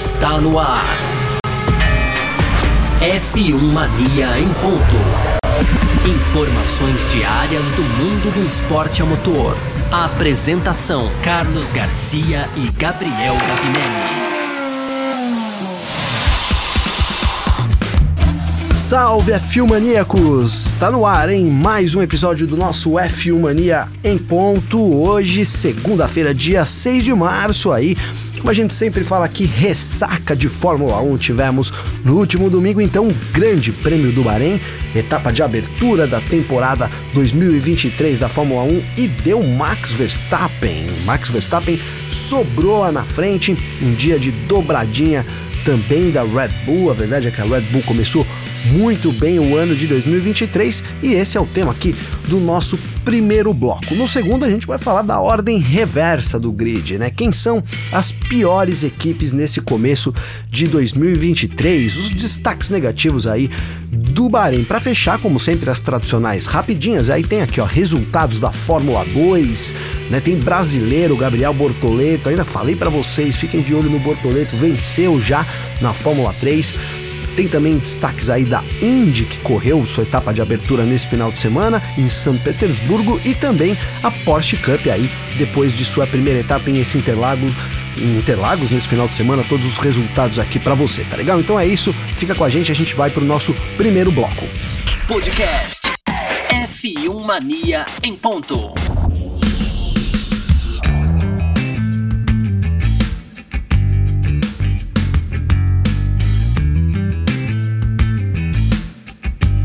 está no ar. F1 Mania em ponto. Informações diárias do mundo do esporte a motor. Apresentação: Carlos Garcia e Gabriel Gavinelli. Salve F1 Maníacos! Tá no ar, em Mais um episódio do nosso F1 Mania em ponto. Hoje, segunda-feira, dia 6 de março, aí, como a gente sempre fala aqui, ressaca de Fórmula 1 tivemos no último domingo, então, o Grande Prêmio do Bahrein, etapa de abertura da temporada 2023 da Fórmula 1 e deu Max Verstappen. Max Verstappen sobrou lá na frente, um dia de dobradinha também da Red Bull. A verdade é que a Red Bull começou muito bem o ano de 2023 e esse é o tema aqui do nosso primeiro bloco. No segundo, a gente vai falar da ordem reversa do grid, né? Quem são as piores equipes nesse começo de 2023? Os destaques negativos aí do Bahrein. Para fechar, como sempre, as tradicionais rapidinhas. Aí tem aqui, ó, resultados da Fórmula 2, né? Tem brasileiro, Gabriel Bortoleto. Ainda falei para vocês, fiquem de olho no Bortoleto, venceu já na Fórmula 3. Tem também destaques aí da Indy, que correu sua etapa de abertura nesse final de semana em São Petersburgo, e também a Porsche Cup aí, depois de sua primeira etapa em esse Interlagos, em Interlagos nesse final de semana, todos os resultados aqui para você, tá legal? Então é isso, fica com a gente, a gente vai pro nosso primeiro bloco. Podcast F1 Mania em ponto.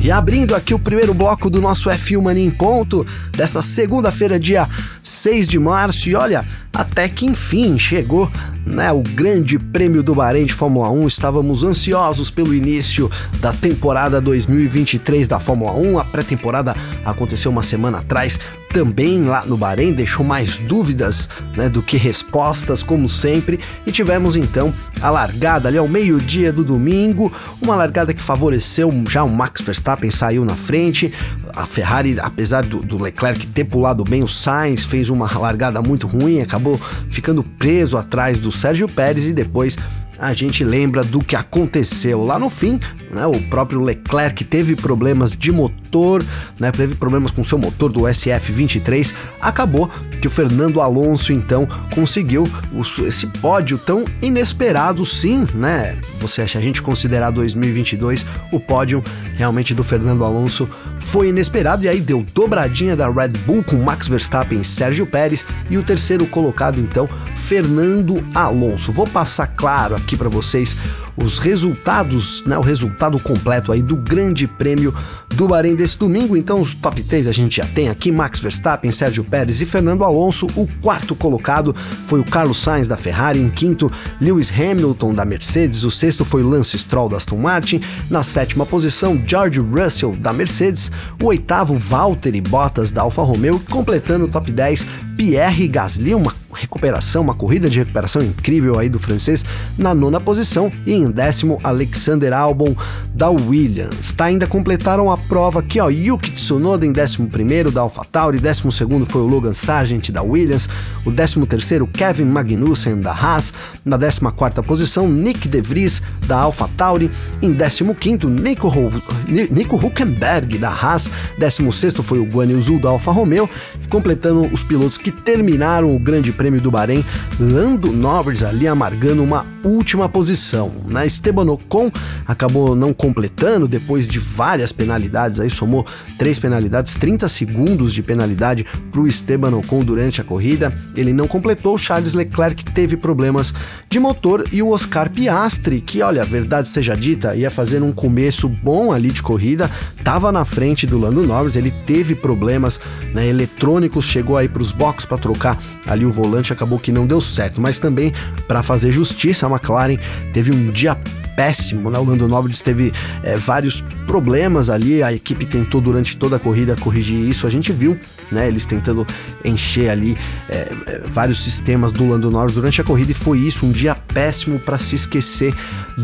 E abrindo aqui o primeiro bloco do nosso F1 Mania em ponto, dessa segunda-feira, dia 6 de março, e olha, até que enfim chegou né, o Grande Prêmio do Bahrein de Fórmula 1. Estávamos ansiosos pelo início da temporada 2023 da Fórmula 1. A pré-temporada aconteceu uma semana atrás, também lá no Bahrein, deixou mais dúvidas né, do que respostas, como sempre. E tivemos então a largada ali ao meio-dia do domingo, uma largada que favoreceu já o Max Verstappen, saiu na frente. A Ferrari, apesar do, do Leclerc ter pulado bem o Sainz, fez uma largada muito ruim, acabou ficando preso atrás do Sérgio Pérez e depois a gente lembra do que aconteceu lá no fim, né? O próprio Leclerc teve problemas de motor, né? Teve problemas com seu motor do SF23. Acabou que o Fernando Alonso então conseguiu esse pódio tão inesperado, sim, né? Você acha a gente considerar 2022 o pódio realmente do Fernando Alonso foi inesperado e aí deu dobradinha da Red Bull com Max Verstappen e Sérgio Pérez e o terceiro colocado então Fernando Alonso. Vou passar claro aqui para vocês os resultados, né, o resultado completo aí do Grande Prêmio do Bahrein desse domingo. Então, os top 3 a gente já tem aqui: Max Verstappen, Sérgio Pérez e Fernando Alonso. O quarto colocado foi o Carlos Sainz da Ferrari. Em quinto, Lewis Hamilton da Mercedes. O sexto foi Lance Stroll da Aston Martin. Na sétima posição, George Russell da Mercedes. O oitavo, Valtteri Bottas da Alfa Romeo. Completando o top 10, Pierre Gasly, uma recuperação, uma corrida de recuperação incrível aí do francês na nona posição e em décimo Alexander Albon da Williams. Tá, ainda completaram a prova aqui, ó, Yuki Tsunoda em décimo primeiro da AlphaTauri, décimo segundo foi o Logan Sargent da Williams, o décimo terceiro Kevin Magnussen da Haas, na décima quarta posição Nick De Vries da AlphaTauri, em décimo quinto Nico, Nico Huckenberg da Haas, décimo sexto foi o Guan Zhou da Alfa Romeo, completando os pilotos que terminaram o Grande Prêmio do Bahrein, Lando Norris ali amargando uma última posição. Né? Esteban Ocon acabou não completando depois de várias penalidades, aí somou três penalidades, 30 segundos de penalidade para o Esteban Ocon durante a corrida. Ele não completou, Charles Leclerc teve problemas de motor e o Oscar Piastri, que olha, verdade seja dita, ia fazer um começo bom ali de corrida, estava na frente do Lando Norris, ele teve problemas né, eletrônicos, chegou aí para os boxes para trocar ali o volante, acabou que não deu certo, mas também para fazer justiça, a McLaren teve um dia péssimo, né? O Lando Norris teve é, vários problemas ali, a equipe tentou durante toda a corrida corrigir isso, a gente viu, né? Eles tentando encher ali é, é, vários sistemas do Lando Norris durante a corrida e foi isso, um dia péssimo para se esquecer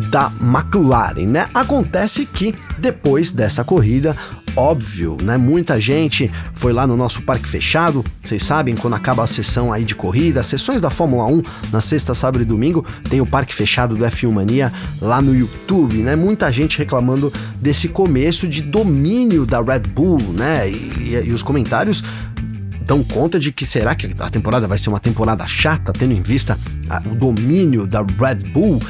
da McLaren, né? Acontece que depois dessa corrida, óbvio, né? Muita gente foi lá no nosso parque fechado. Vocês sabem, quando acaba a sessão aí de corrida, as sessões da Fórmula 1, na sexta, sábado e domingo, tem o parque fechado do F1 Mania lá no YouTube, né? Muita gente reclamando desse começo de domínio da Red Bull, né? E, e, e os comentários dão conta de que será que a temporada vai ser uma temporada chata, tendo em vista a, o domínio da Red Bull.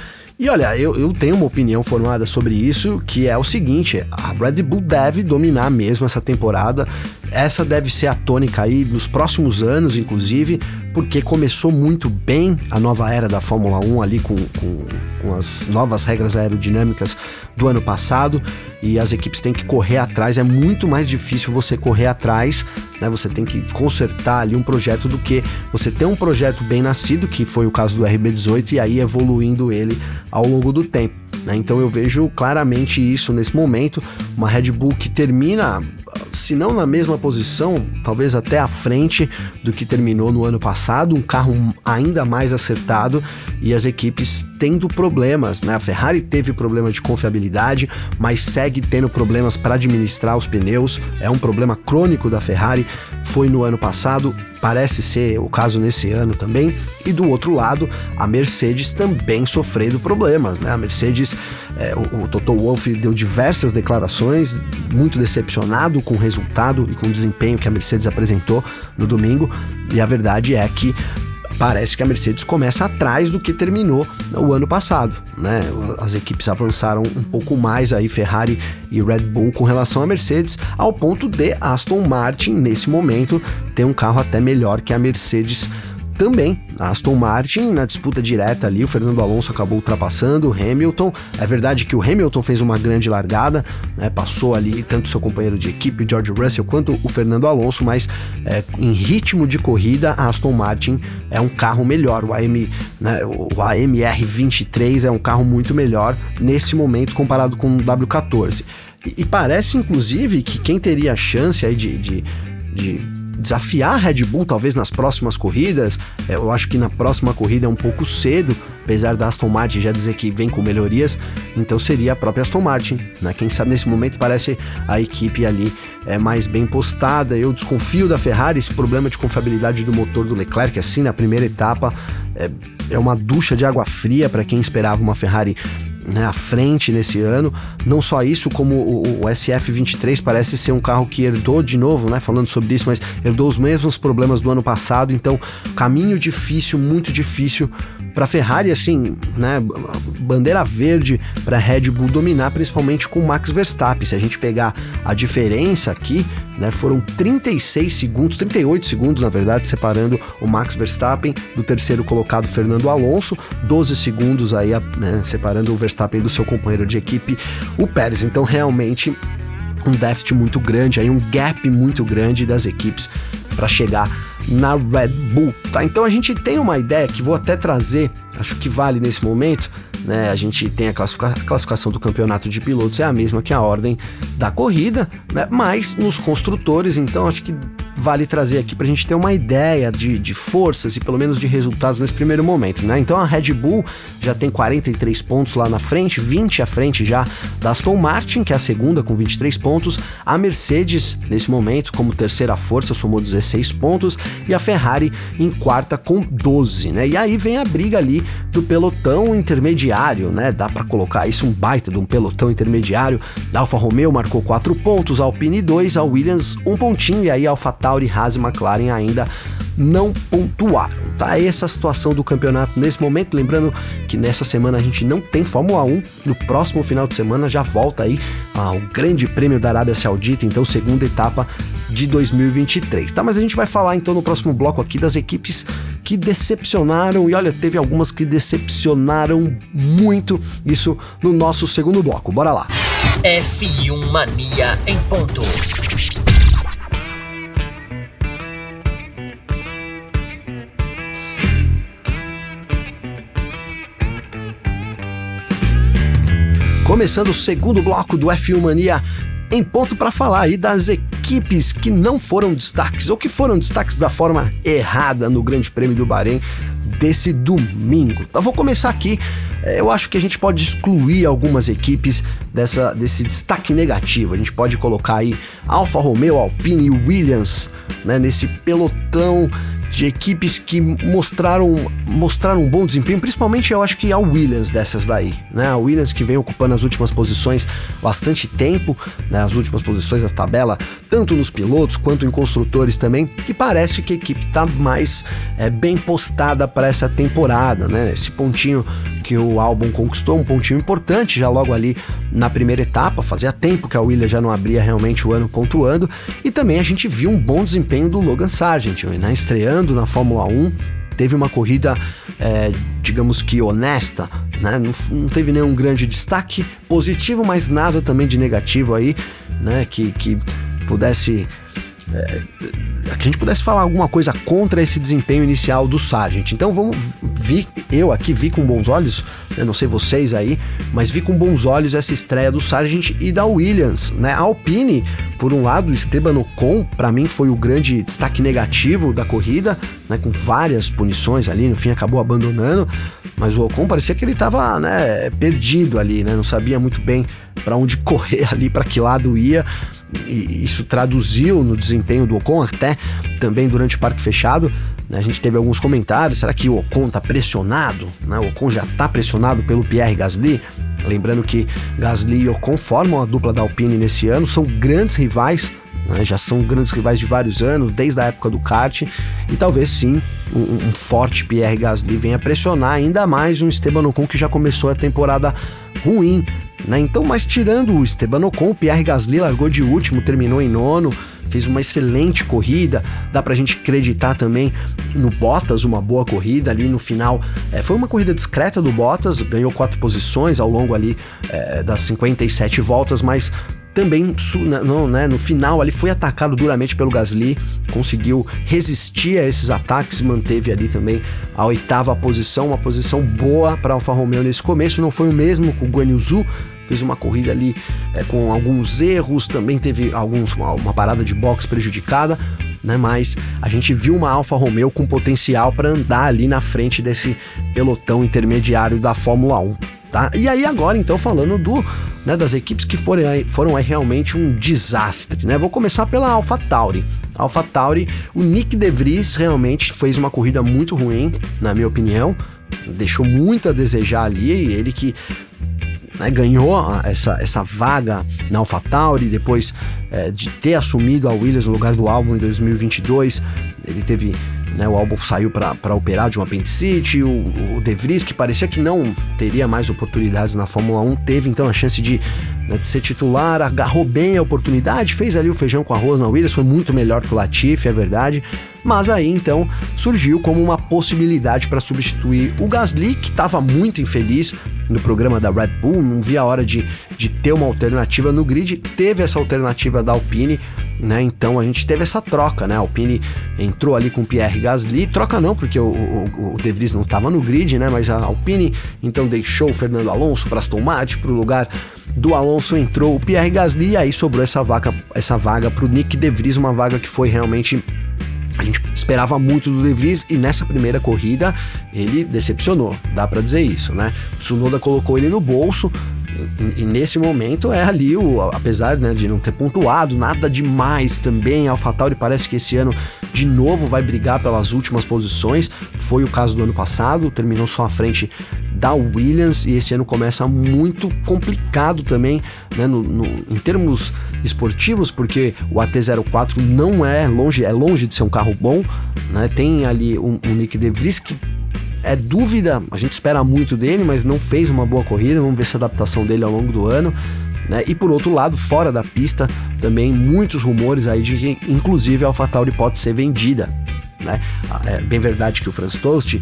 E olha, eu, eu tenho uma opinião formada sobre isso, que é o seguinte: a Red Bull deve dominar mesmo essa temporada. Essa deve ser a tônica aí nos próximos anos, inclusive, porque começou muito bem a nova era da Fórmula 1 ali com, com, com, as novas regras aerodinâmicas do ano passado e as equipes têm que correr atrás. É muito mais difícil você correr atrás, né? Você tem que consertar ali um projeto do que você ter um projeto bem nascido, que foi o caso do RB18, e aí evoluindo ele ao longo do tempo. Né? Então eu vejo claramente isso nesse momento. Uma Red Bull que termina se não na mesma posição, talvez até à frente do que terminou no ano passado, um carro ainda mais acertado e as equipes tendo problemas, né? A Ferrari teve problema de confiabilidade, mas segue tendo problemas para administrar os pneus, é um problema crônico da Ferrari, foi no ano passado, parece ser o caso nesse ano também. E do outro lado, a Mercedes também sofrendo problemas, né? A Mercedes, é, o, o Toto Wolff deu diversas declarações, muito decepcionado com o resultado e com o desempenho que a Mercedes apresentou no domingo. E a verdade é que parece que a Mercedes começa atrás do que terminou o ano passado, né? As equipes avançaram um pouco mais aí Ferrari e Red Bull com relação à Mercedes, ao ponto de Aston Martin nesse momento ter um carro até melhor que a Mercedes também a Aston Martin na disputa direta ali, o Fernando Alonso acabou ultrapassando o Hamilton. É verdade que o Hamilton fez uma grande largada, né, passou ali tanto seu companheiro de equipe, George Russell, quanto o Fernando Alonso, mas é, em ritmo de corrida, a Aston Martin é um carro melhor. O, AM, né, o AMR 23 é um carro muito melhor nesse momento comparado com o W14. E, e parece, inclusive, que quem teria a chance aí de, de, de desafiar a Red Bull talvez nas próximas corridas. É, eu acho que na próxima corrida é um pouco cedo, apesar da Aston Martin já dizer que vem com melhorias, então seria a própria Aston Martin, né? Quem sabe nesse momento parece a equipe ali é mais bem postada. Eu desconfio da Ferrari, esse problema de confiabilidade do motor do Leclerc, assim, na primeira etapa, é, é uma ducha de água fria para quem esperava uma Ferrari né, à frente nesse ano. Não só isso, como o, o, SF23 parece ser um carro que herdou de novo, né, falando sobre isso, mas herdou os mesmos problemas do ano passado. Então, caminho difícil, muito difícil para Ferrari, assim, né, bandeira verde para Red Bull dominar, principalmente com Max Verstappen. Se a gente pegar a diferença aqui, né, foram 36 segundos, 38 segundos, na verdade, separando o Max Verstappen do terceiro colocado Fernando Alonso, 12 segundos aí né, separando o Verstappen do seu companheiro de equipe, o Pérez. Então, realmente um déficit muito grande, aí um gap muito grande das equipes para chegar na Red Bull, tá? Então a gente tem uma ideia que vou até trazer, acho que vale nesse momento, né? A gente tem a, classifica a classificação do campeonato de pilotos é a mesma que a ordem da corrida, né? Mas nos construtores, então acho que vale trazer aqui para a gente ter uma ideia de, de forças e pelo menos de resultados nesse primeiro momento, né? Então a Red Bull já tem 43 pontos lá na frente, 20 à frente já da Aston Martin, que é a segunda com 23 pontos. A Mercedes, nesse momento, como terceira força, somou 16 pontos e a Ferrari em quarta com 12, né? E aí vem a briga ali do pelotão intermediário, né? Dá para colocar isso um baita de um pelotão intermediário. A Alfa Romeo marcou 4 pontos, a Alpine 2, a Williams um pontinho e aí a AlphaTauri AlphaTauri, Haas e McLaren ainda não pontuaram, tá? Essa situação do campeonato nesse momento, lembrando que nessa semana a gente não tem Fórmula 1, no próximo final de semana já volta aí ah, o Grande Prêmio da Arábia Saudita, então segunda etapa de 2023, tá? Mas a gente vai falar então no próximo bloco aqui das equipes que decepcionaram e olha, teve algumas que decepcionaram muito, isso no nosso segundo bloco. Bora lá. F1 Mania em ponto. Começando o segundo bloco do F1 Mania em ponto para falar aí das equipes que não foram destaques ou que foram destaques da forma errada no Grande Prêmio do Bahrein desse domingo. Eu vou começar aqui. É, eu acho que a gente pode excluir algumas equipes dessa, desse destaque negativo. A gente pode colocar aí Alfa Romeo, Alpine e Williams né, nesse pelotão de equipes que mostraram, mostraram um bom desempenho, principalmente eu acho que a Williams dessas daí, né? A Williams que vem ocupando as últimas posições bastante tempo, né? As últimas posições da tabela, tanto nos pilotos quanto em construtores também, que parece que a equipe está mais é, bem postada para essa temporada, né? Esse pontinho que o álbum conquistou, um pontinho importante já logo ali na primeira etapa, fazia tempo que a Williams já não abria realmente o ano pontuando, e também a gente viu um bom desempenho do Logan Sargent, né? Estreando na Fórmula 1, teve uma corrida, é, digamos que honesta, né? Não, não, teve nenhum grande destaque positivo, mas nada também de negativo aí, né? Que, que pudesse. É, que a gente pudesse falar alguma coisa contra esse desempenho inicial do Sargent. Então vamos vi, eu aqui vi com bons olhos, eu não sei vocês aí, mas vi com bons olhos essa estreia do Sargent e da Williams, né? A Alpine, por um lado, Esteban Ocon, para mim foi o grande destaque negativo da corrida, né, com várias punições ali, no fim acabou abandonando, mas o Ocon parecia que ele estava, né, perdido ali, né? Não sabia muito bem para onde correr ali, para que lado ia. E isso traduziu no desempenho do Ocon até também durante o parque fechado. Né? A gente teve alguns comentários, será que o Ocon tá pressionado? Né? O Ocon já tá pressionado pelo Pierre Gasly? Lembrando que Gasly e Ocon formam a dupla da Alpine nesse ano, são grandes rivais, né? já são grandes rivais de vários anos, desde a época do kart, e talvez sim um, um forte Pierre Gasly venha pressionar ainda mais um Esteban Ocon que já começou a temporada ruim. Né? Então, mas tirando o Esteban Ocon, o Pierre Gasly largou de último, terminou em nono, fez uma excelente corrida. Dá pra gente acreditar também no Bottas, uma boa corrida ali no final. É, foi uma corrida discreta do Bottas, ganhou quatro posições ao longo ali é, das 57 voltas, mas também no, né, no final ali foi atacado duramente pelo Gasly, conseguiu resistir a esses ataques, manteve ali também a oitava posição, uma posição boa para Alfa Romeo nesse começo, não foi o mesmo com o Guan fez uma corrida ali é, com alguns erros, também teve alguns, uma parada de box prejudicada, né? Mas a gente viu uma Alfa Romeo com potencial para andar ali na frente desse pelotão intermediário da Fórmula 1. Tá? E aí agora então falando do né, das equipes que foram, foram realmente um desastre, né? Vou começar pela Alpha Tauri. Alpha Tauri, o Nick De Vries realmente fez uma corrida muito ruim, na minha opinião, deixou muito a desejar ali, ele que né, ganhou essa, essa vaga na AlphaTauri, depois é, de ter assumido a Williams no lugar do álbum em 2022, ele teve né, o álbum saiu para operar de um apendicite, o, o De Vries, que parecia que não teria mais oportunidades na Fórmula 1, teve então a chance de, né, de ser titular, agarrou bem a oportunidade, fez ali o feijão com arroz na Williams, foi muito melhor que o Latifi, é verdade, mas aí então surgiu como uma possibilidade para substituir o Gasly, que estava muito infeliz no programa da Red Bull, não via a hora de, de ter uma alternativa no grid, teve essa alternativa da Alpine, né? Então a gente teve essa troca, né? A Alpine entrou ali com o Pierre Gasly, troca não, porque o, o, o De Vries não estava no grid, né? Mas a Alpine então deixou o Fernando Alonso para Aston Martin, para o lugar do Alonso entrou o Pierre Gasly e aí sobrou essa vaga, essa vaga para o Nick De Vries, uma vaga que foi realmente a gente esperava muito do De Vries e nessa primeira corrida ele decepcionou, dá para dizer isso, né? Tsunoda colocou ele no bolso, e, nesse momento é ali, o, apesar né, de não ter pontuado nada demais também, AlphaTauri parece que esse ano de novo vai brigar pelas últimas posições. Foi o caso do ano passado, terminou só à frente da Williams e esse ano começa muito complicado também, né, no, no, em termos esportivos, porque o AT04 não é longe, é longe de ser um carro bom, né? Tem ali um, um Nick De Vries que é dúvida, a gente espera muito dele, mas não fez uma boa corrida, vamos ver se a adaptação dele ao longo do ano. Né? E por outro lado, fora da pista, também muitos rumores aí de que, inclusive, a AlphaTauri pode ser vendida. Né? É bem verdade que o Franz Toast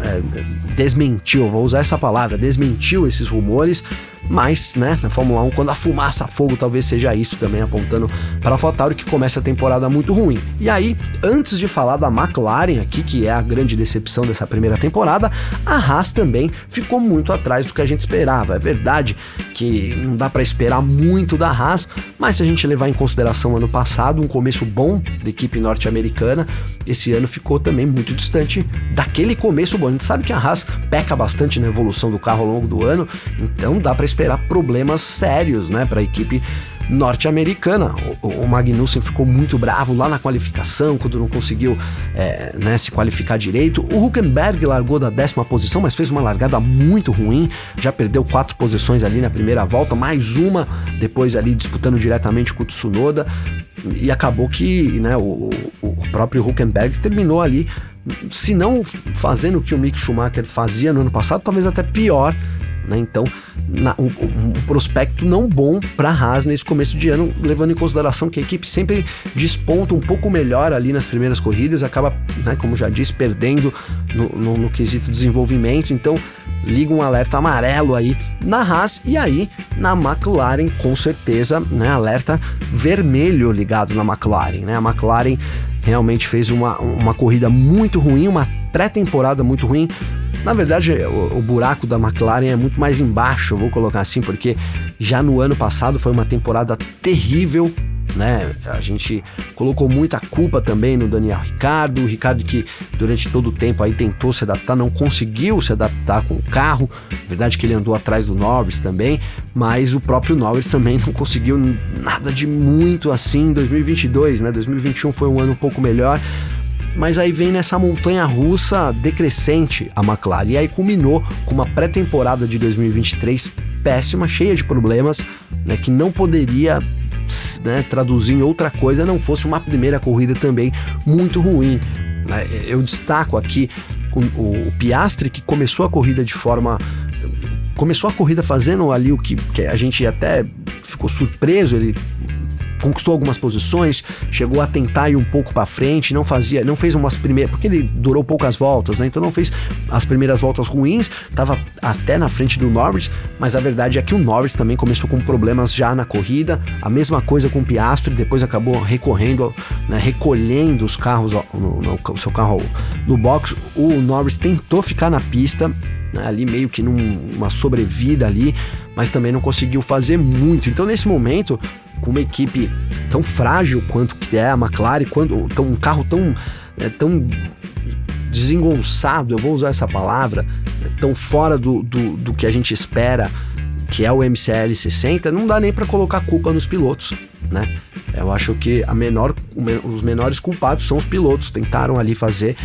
é, desmentiu, vou usar essa palavra, desmentiu esses rumores, mas, né, na Fórmula 1, quando a fumaça a fogo, talvez seja isso também, apontando para a AlphaTauri, que começa a temporada muito ruim. E aí, antes de falar da McLaren aqui, que é a grande decepção dessa primeira temporada, a Haas também ficou muito atrás do que a gente esperava. É verdade que não dá para esperar muito da Haas, mas se a gente levar em consideração ano passado, um começo bom da equipe norte-americana, esse ano ficou também muito distante daquele começo bom. A gente sabe que a Haas peca bastante na evolução do carro ao longo do ano, então dá para esperar problemas sérios, né, para a equipe norte-americana. O, o, Magnussen ficou muito bravo lá na qualificação, quando não conseguiu é, né, se qualificar direito. O Huckenberg largou da décima posição, mas fez uma largada muito ruim, já perdeu quatro posições ali na primeira volta, mais uma depois ali disputando diretamente com o Tsunoda, e acabou que né, o, o próprio Huckenberg terminou ali se não fazendo o que o Mick Schumacher fazia no ano passado, talvez até pior, né? Então, na, um, um, prospecto não bom para a Haas nesse começo de ano, levando em consideração que a equipe sempre desponta um pouco melhor ali nas primeiras corridas, acaba, né, como já disse, perdendo no, no, no quesito desenvolvimento. Então, liga um alerta amarelo aí na Haas e aí na McLaren, com certeza, né, alerta vermelho ligado na McLaren, né? A McLaren realmente fez uma, uma corrida muito ruim, uma pré-temporada muito ruim. Na verdade, o, o, buraco da McLaren é muito mais embaixo, vou colocar assim, porque já no ano passado foi uma temporada terrível né? A gente colocou muita culpa também no Daniel Ricardo, o Ricardo que durante todo o tempo aí tentou se adaptar, não conseguiu se adaptar com o carro. Verdade que ele andou atrás do Norris também, mas o próprio Norris também não conseguiu nada de muito assim em 2022, né? 2021 foi um ano um pouco melhor. Mas aí vem nessa montanha russa decrescente a McLaren. E aí culminou com uma pré-temporada de 2023 péssima, cheia de problemas, né, que não poderia né, traduzir em outra coisa, não fosse uma primeira corrida também muito ruim. Né? Eu destaco aqui o, o, Piastri, que começou a corrida de forma. Começou a corrida fazendo ali o que, que a gente até ficou surpreso, ele conquistou algumas posições, chegou a tentar ir um pouco para frente, não fazia, não fez umas primeiras, porque ele durou poucas voltas, né? Então não fez as primeiras voltas ruins, estava até na frente do Norris, mas a verdade é que o Norris também começou com problemas já na corrida, a mesma coisa com o Piastri, depois acabou recorrendo, né, recolhendo os carros, o seu carro no box. O Norris tentou ficar na pista, né, ali meio que numa sobrevida ali, mas também não conseguiu fazer muito. Então nesse momento com uma equipe tão frágil quanto que é a McLaren, quando tão, um carro tão, é, tão desengonçado, eu vou usar essa palavra, é, tão fora do, do, do que a gente espera, que é o MCL 60, não dá nem para colocar culpa nos pilotos, né? Eu acho que menor, os menores culpados são os pilotos. Tentaram ali fazer.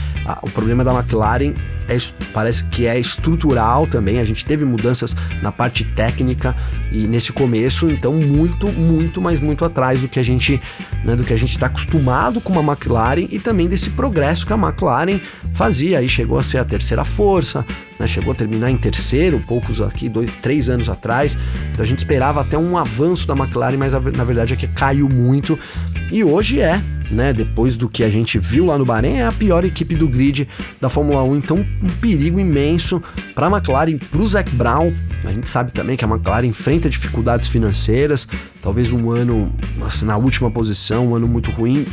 O problema da McLaren é, parece que é estrutural também. A gente teve mudanças na parte técnica e nesse começo, então muito, muito, mas muito atrás do que a gente, né, do que a gente está acostumado com a McLaren e também desse progresso que a McLaren fazia. Aí chegou a ser a terceira força, né, chegou a terminar em terceiro, poucos aqui, dois, três anos atrás. Então a gente esperava até um avanço da McLaren, mas na verdade é que caiu muito. E hoje é, né? Depois do que a gente viu lá no Bahrein, é a pior equipe do grid da Fórmula 1. Então, um perigo imenso para a McLaren, para o Zac Brown. A gente sabe também que a McLaren enfrenta dificuldades financeiras. Talvez um ano assim, na última posição, um ano muito ruim.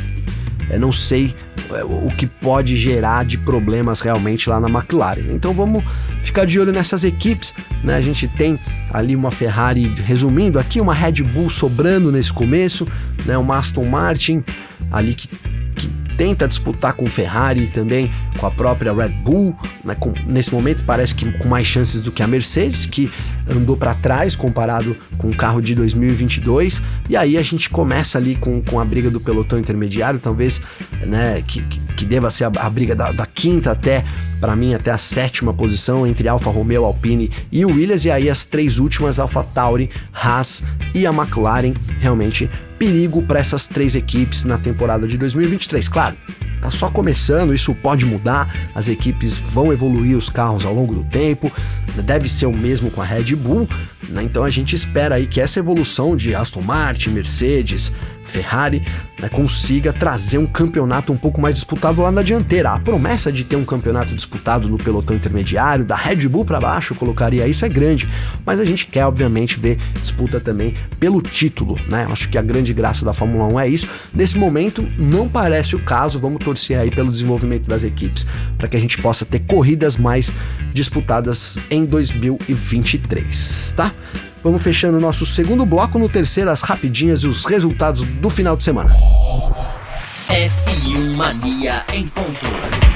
Eu não sei é, o que pode gerar de problemas realmente lá na McLaren. Então vamos ficar de olho nessas equipes. Né? A gente tem ali uma Ferrari, resumindo aqui, uma Red Bull sobrando nesse começo, né? uma Aston Martin ali que, que tenta disputar com Ferrari também, com a própria Red Bull, né, com, nesse momento parece que com mais chances do que a Mercedes, que andou para trás comparado com o carro de 2022, e aí a gente começa ali com, com a briga do pelotão intermediário, talvez né, que, que, que deva ser a, a briga da, da, quinta até, para mim, até a sétima posição, entre Alfa Romeo, Alpine e Williams, e aí as três últimas, Alfa Tauri, Haas e a McLaren, realmente perigo para essas três equipes na temporada de 2023. Claro, tá só começando, isso pode mudar, as equipes vão evoluir os carros ao longo do tempo, deve ser o mesmo com a Red Bull, né? então a gente espera aí que essa evolução de Aston Martin, Mercedes, Ferrari né, consiga trazer um campeonato um pouco mais disputado lá na dianteira. A promessa de ter um campeonato disputado no pelotão intermediário, da Red Bull para baixo, colocaria isso, é grande. Mas a gente quer, obviamente, ver disputa também pelo título, né? Acho que a grande graça da Fórmula 1 é isso. Nesse momento, não parece o caso. Vamos torcer aí pelo desenvolvimento das equipes para que a gente possa ter corridas mais disputadas em 2023, tá? Vamos fechando o nosso segundo bloco. No terceiro, as rapidinhas e os resultados do final de semana. F1 Mania em ponto.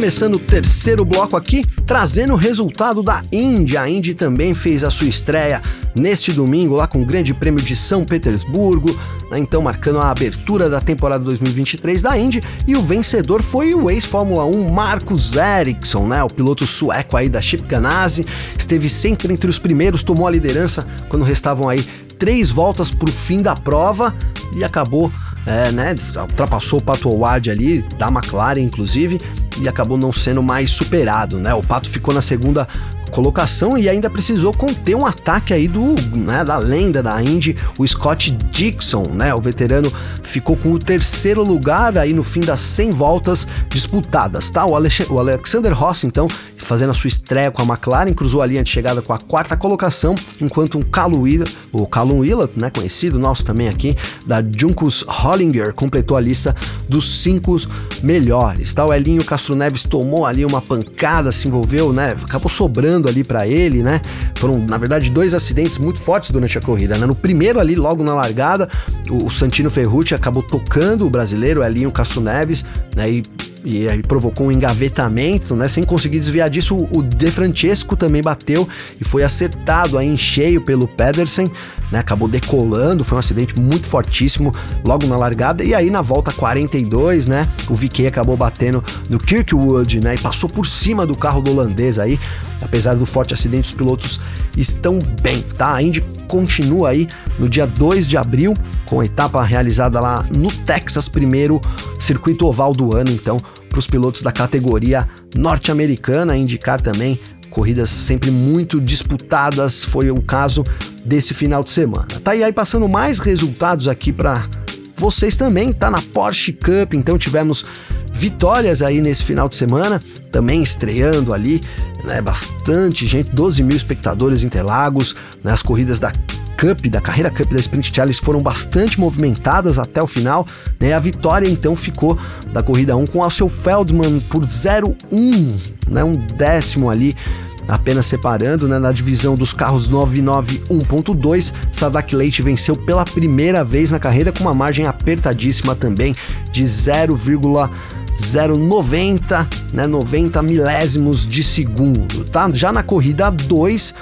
Começando o terceiro bloco aqui, trazendo o resultado da Indy. A Indy também fez a sua estreia neste domingo lá com o Grande Prêmio de São Petersburgo, né, então marcando a abertura da temporada 2023 da Indy. E o vencedor foi o ex-Fórmula 1 Marcus Ericsson, né, o piloto sueco aí da Chip Ganassi. Esteve sempre entre os primeiros, tomou a liderança quando restavam aí três voltas para o fim da prova e acabou é, né, ultrapassou o Pato Howard ali, da McLaren inclusive, e acabou não sendo mais superado, né? O Pato ficou na segunda colocação e ainda precisou conter um ataque aí do, né, da lenda da Indy, o Scott Dixon, né, o veterano ficou com o terceiro lugar aí no fim das 100 voltas disputadas, tá? O, o Alexander Ross, então, fazendo a sua estreia com a McLaren, cruzou a linha de chegada com a quarta colocação, enquanto um Willett, o Callum Willett, né, conhecido nosso também aqui, da Juncus Hollinger, completou a lista dos cinco melhores, tá? O Elinho Castro Neves tomou ali uma pancada, se envolveu, né, acabou sobrando ali para ele, né? Foram, na verdade, dois acidentes muito fortes durante a corrida, né? No primeiro ali, logo na largada, o, o Santino Ferrucci acabou tocando o brasileiro, Elinho Castro Neves, né? E e aí provocou um engavetamento, né? Sem conseguir desviar disso, o De Francesco também bateu e foi acertado aí em cheio pelo Pedersen, né? Acabou decolando, foi um acidente muito fortíssimo logo na largada e aí na volta 42, né? O VK acabou batendo no Kirkwood, né? E passou por cima do carro do holandês aí. Apesar do forte acidente, os pilotos estão bem, tá? A Indy continua aí no dia 2 de abril, com a etapa realizada lá no Texas, primeiro circuito oval do ano, então, para os pilotos da categoria norte-americana, indicar também corridas sempre muito disputadas, foi o caso desse final de semana. Tá e aí passando mais resultados aqui para vocês também, tá na Porsche Cup, então tivemos vitórias aí nesse final de semana, também estreando ali, né, bastante gente, 12 mil espectadores em Interlagos, né, as corridas da Cup, da carreira Cup da Sprint Challenge foram bastante movimentadas até o final, né, a vitória então ficou da corrida 1 com seu Feldman por 0,1, né, um décimo ali, apenas separando, né, na divisão dos carros 991.2, Sadak Leite venceu pela primeira vez na carreira com uma margem apertadíssima também de 0,1 0,90, né, 90 milésimos de segundo, tá? Já na corrida 2,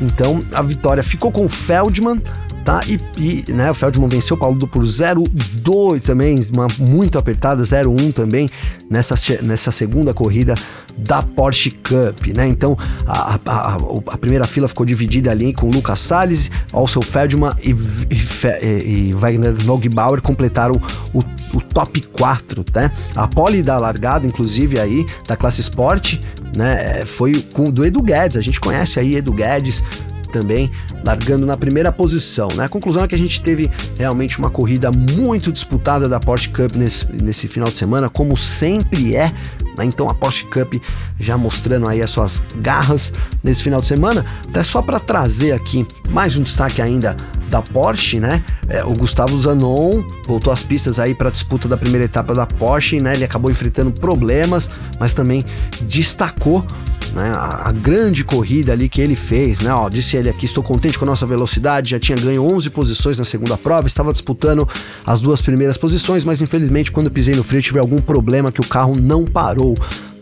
então a vitória ficou com o Feldman, tá? E, e né, o Feldman venceu o Paulo por 0,2 também, uma muito apertada, 0,1 também nessa, nessa segunda corrida da Porsche Cup, né? Então a, a, a, primeira fila ficou dividida ali com Lucas Salles, Alcel Feldman e, e, e Wagner Nogbauer completaram o, o top 4, né? A pole da largada, inclusive aí, da classe Sport, né? Foi com do Edu Guedes, a gente conhece aí Edu Guedes, também, largando na primeira posição. Né? A conclusão é que a gente teve realmente uma corrida muito disputada da Porsche Cup nesse, nesse final de semana, como sempre é. Né? Então a Porsche Cup já mostrando aí as suas garras nesse final de semana. Até só para trazer aqui mais um destaque ainda da Porsche, né? É, o Gustavo Zanon voltou às pistas aí para a disputa da primeira etapa da Porsche, né? Ele acabou enfrentando problemas, mas também destacou né, a, a, grande corrida ali que ele fez, né? Ó, disse ele aqui: estou contente com a nossa velocidade, já tinha ganho 11 posições na segunda prova, estava disputando as duas primeiras posições, mas infelizmente quando pisei no frio tive algum problema que o carro não parou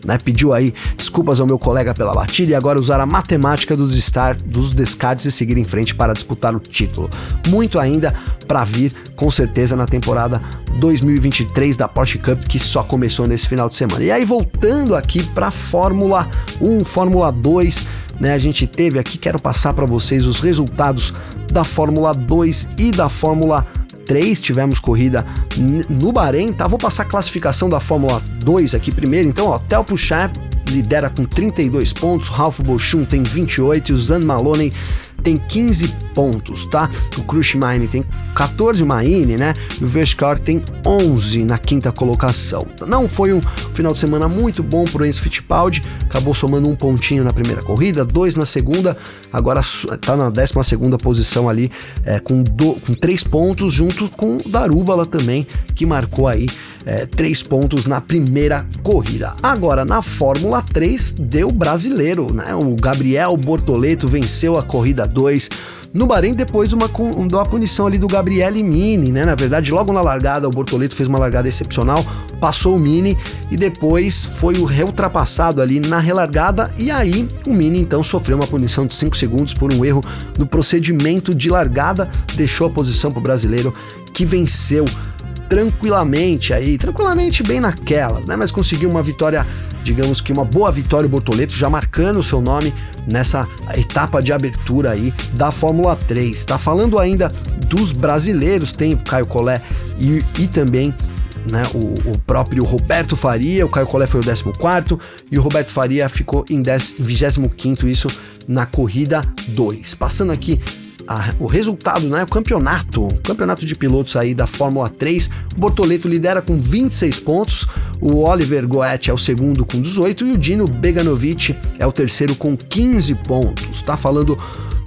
né, pediu aí desculpas ao meu colega pela batida e agora usar a matemática dos, estar, dos descartes e seguir em frente para disputar o título. Muito ainda para vir, com certeza, na temporada 2023 da Porsche Cup, que só começou nesse final de semana. E aí, voltando aqui para Fórmula 1, Fórmula 2, né, a gente teve aqui, quero passar para vocês os resultados da Fórmula 2 e da Fórmula 3 tivemos corrida no Bahrein, tá? Vou passar a classificação da Fórmula 2 aqui primeiro. Então, ó, Tel Puchar lidera com 32 pontos, Ralph Bochum tem 28 e o Zan Maloney tem 15 pontos, tá? O Crush Mine tem 14, o Maine, né? E o Vescar tem 11 na quinta colocação. Não foi um final de semana muito bom pro Enzo Fittipaldi, acabou somando um pontinho na primeira corrida, dois na segunda, agora tá na 12 segunda posição ali, é, com, do, com três pontos, junto com o Darúvala também, que marcou aí é, três pontos na primeira corrida. Agora, na Fórmula 3, deu brasileiro, né? O Gabriel Bortoleto venceu a corrida 2 no Bahrein, depois uma, uma punição ali do Gabriele Mini, né? Na verdade, logo na largada, o Bortoleto fez uma largada excepcional, passou o Mini e depois foi o reultrapassado ali na relargada. E aí, o Mini então sofreu uma punição de 5 segundos por um erro no procedimento de largada, deixou a posição para o brasileiro que venceu tranquilamente aí, tranquilamente bem naquelas, né? Mas conseguiu uma vitória, digamos que uma boa vitória o Bortoleto, já marcando o seu nome nessa etapa de abertura aí da Fórmula 3. Tá falando ainda dos brasileiros, tem o Caio Collet e, e também né, o, o, próprio Roberto Faria, o Caio Collet foi o 14 e o Roberto Faria ficou em 25 isso na corrida 2. Passando aqui a, o resultado, né, o campeonato, o campeonato de pilotos aí da Fórmula 3, o Bortoleto lidera com 26 pontos, o Oliver Goethe é o segundo com 18 e o Dino Beganovic é o terceiro com 15 pontos. Tá falando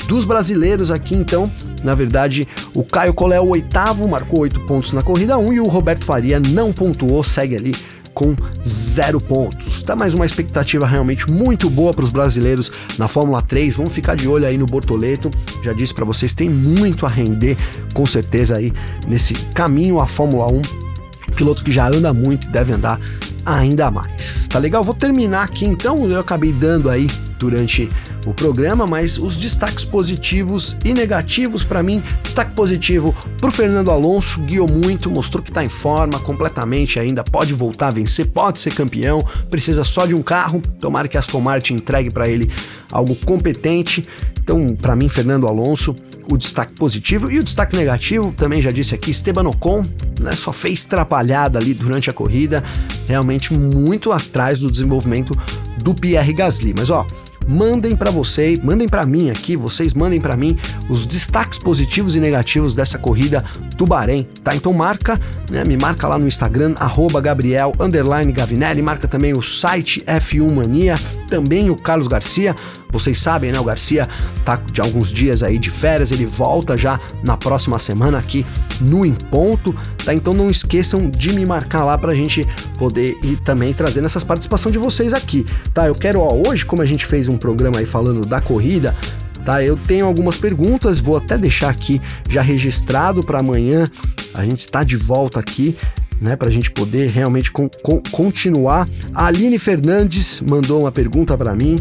dos brasileiros aqui, então, na verdade, o Caio Collet é o oitavo, marcou 8 pontos na corrida 1 e o Roberto Faria não pontuou, segue ali com zero pontos. Tá mais uma expectativa realmente muito boa para os brasileiros na Fórmula 3. Vamos ficar de olho aí no Bortoleto. Já disse para vocês, tem muito a render com certeza aí nesse caminho à Fórmula 1. Piloto que já anda muito e deve andar ainda mais. Tá legal? Vou terminar aqui então. Eu acabei dando aí durante o programa, mas os destaques positivos e negativos para mim. Destaque positivo para o Fernando Alonso, guiou muito, mostrou que está em forma completamente ainda, pode voltar a vencer, pode ser campeão, precisa só de um carro. Tomara que a Aston Martin entregue para ele algo competente. Então, para mim, Fernando Alonso, o destaque positivo e o destaque negativo, também já disse aqui, Esteban Ocon, né, só fez trapalhada ali durante a corrida, realmente muito atrás do desenvolvimento do Pierre Gasly. Mas ó, mandem para você, mandem para mim aqui, vocês mandem para mim os destaques positivos e negativos dessa corrida do Bahrein, tá? Então marca, né, me marca lá no Instagram, arroba Gabriel, Gavinelli, marca também o site F1 Mania, também o Carlos Garcia, vocês sabem, né? O Garcia tá de alguns dias aí de férias, ele volta já na próxima semana aqui no Em Ponto, tá? Então não esqueçam de me marcar lá pra gente poder ir também trazendo essas participação de vocês aqui, tá? Eu quero, ó, hoje, como a gente fez um programa aí falando da corrida, tá? Eu tenho algumas perguntas, vou até deixar aqui já registrado para amanhã. A gente está de volta aqui né, para a gente poder realmente con con continuar. A Aline Fernandes mandou uma pergunta para mim,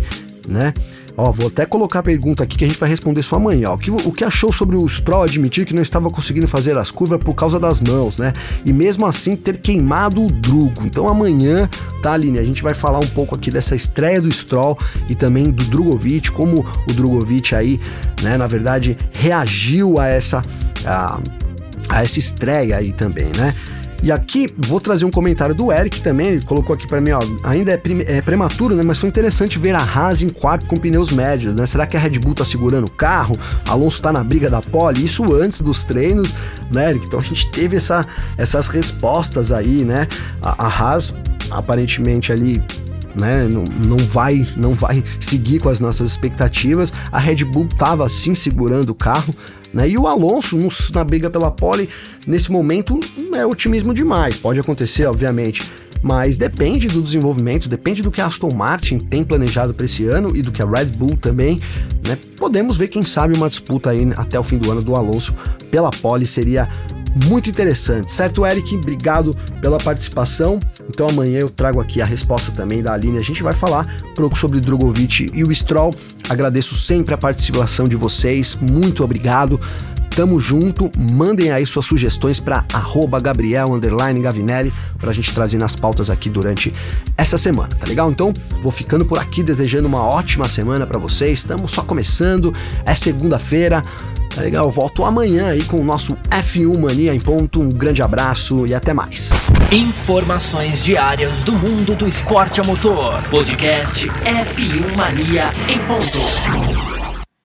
né? Ó, vou até colocar a pergunta aqui que a gente vai responder só amanhã. O que, o que achou sobre o Stroll admitir que não estava conseguindo fazer as curvas por causa das mãos, né? E mesmo assim ter queimado o Drugo. Então amanhã, tá, Aline? A gente vai falar um pouco aqui dessa estreia do Stroll e também do Drogovic, como o Drogovic aí, né, na verdade, reagiu a essa. A, a essa estreia aí também, né? E aqui vou trazer um comentário do Eric também, ele colocou aqui para mim, ó, ainda é, é, prematuro, né, mas foi interessante ver a Haas em quarto com pneus médios, né? Será que a Red Bull tá segurando o carro? Alonso tá na briga da pole, isso antes dos treinos, né, Eric? Então a gente teve essa, essas respostas aí, né? A, a Haas aparentemente ali né, não, não, vai não vai seguir com as nossas expectativas. A Red Bull estava sim segurando o carro, né? E o Alonso na briga pela pole, nesse momento, é otimismo demais. Pode acontecer, obviamente, mas depende do desenvolvimento, depende do que a Aston Martin tem planejado para esse ano e do que a Red Bull também. Né? Podemos ver, quem sabe, uma disputa aí até o fim do ano do Alonso pela pole seria muito interessante, certo, Eric? Obrigado pela participação. Então amanhã eu trago aqui a resposta também da Aline. A gente vai falar pouco sobre Drogovic e o Stroll. Agradeço sempre a participação de vocês. Muito obrigado. Tamo junto, mandem aí suas sugestões para Gabriel Gavinelli para a gente trazer nas pautas aqui durante essa semana, tá legal? Então vou ficando por aqui desejando uma ótima semana para vocês. Estamos só começando, é segunda-feira, Tá legal? Volto amanhã aí com o nosso F1 Mania em ponto. Um grande abraço e até mais. Informações diárias do mundo do esporte a motor. Podcast F1 Mania em ponto.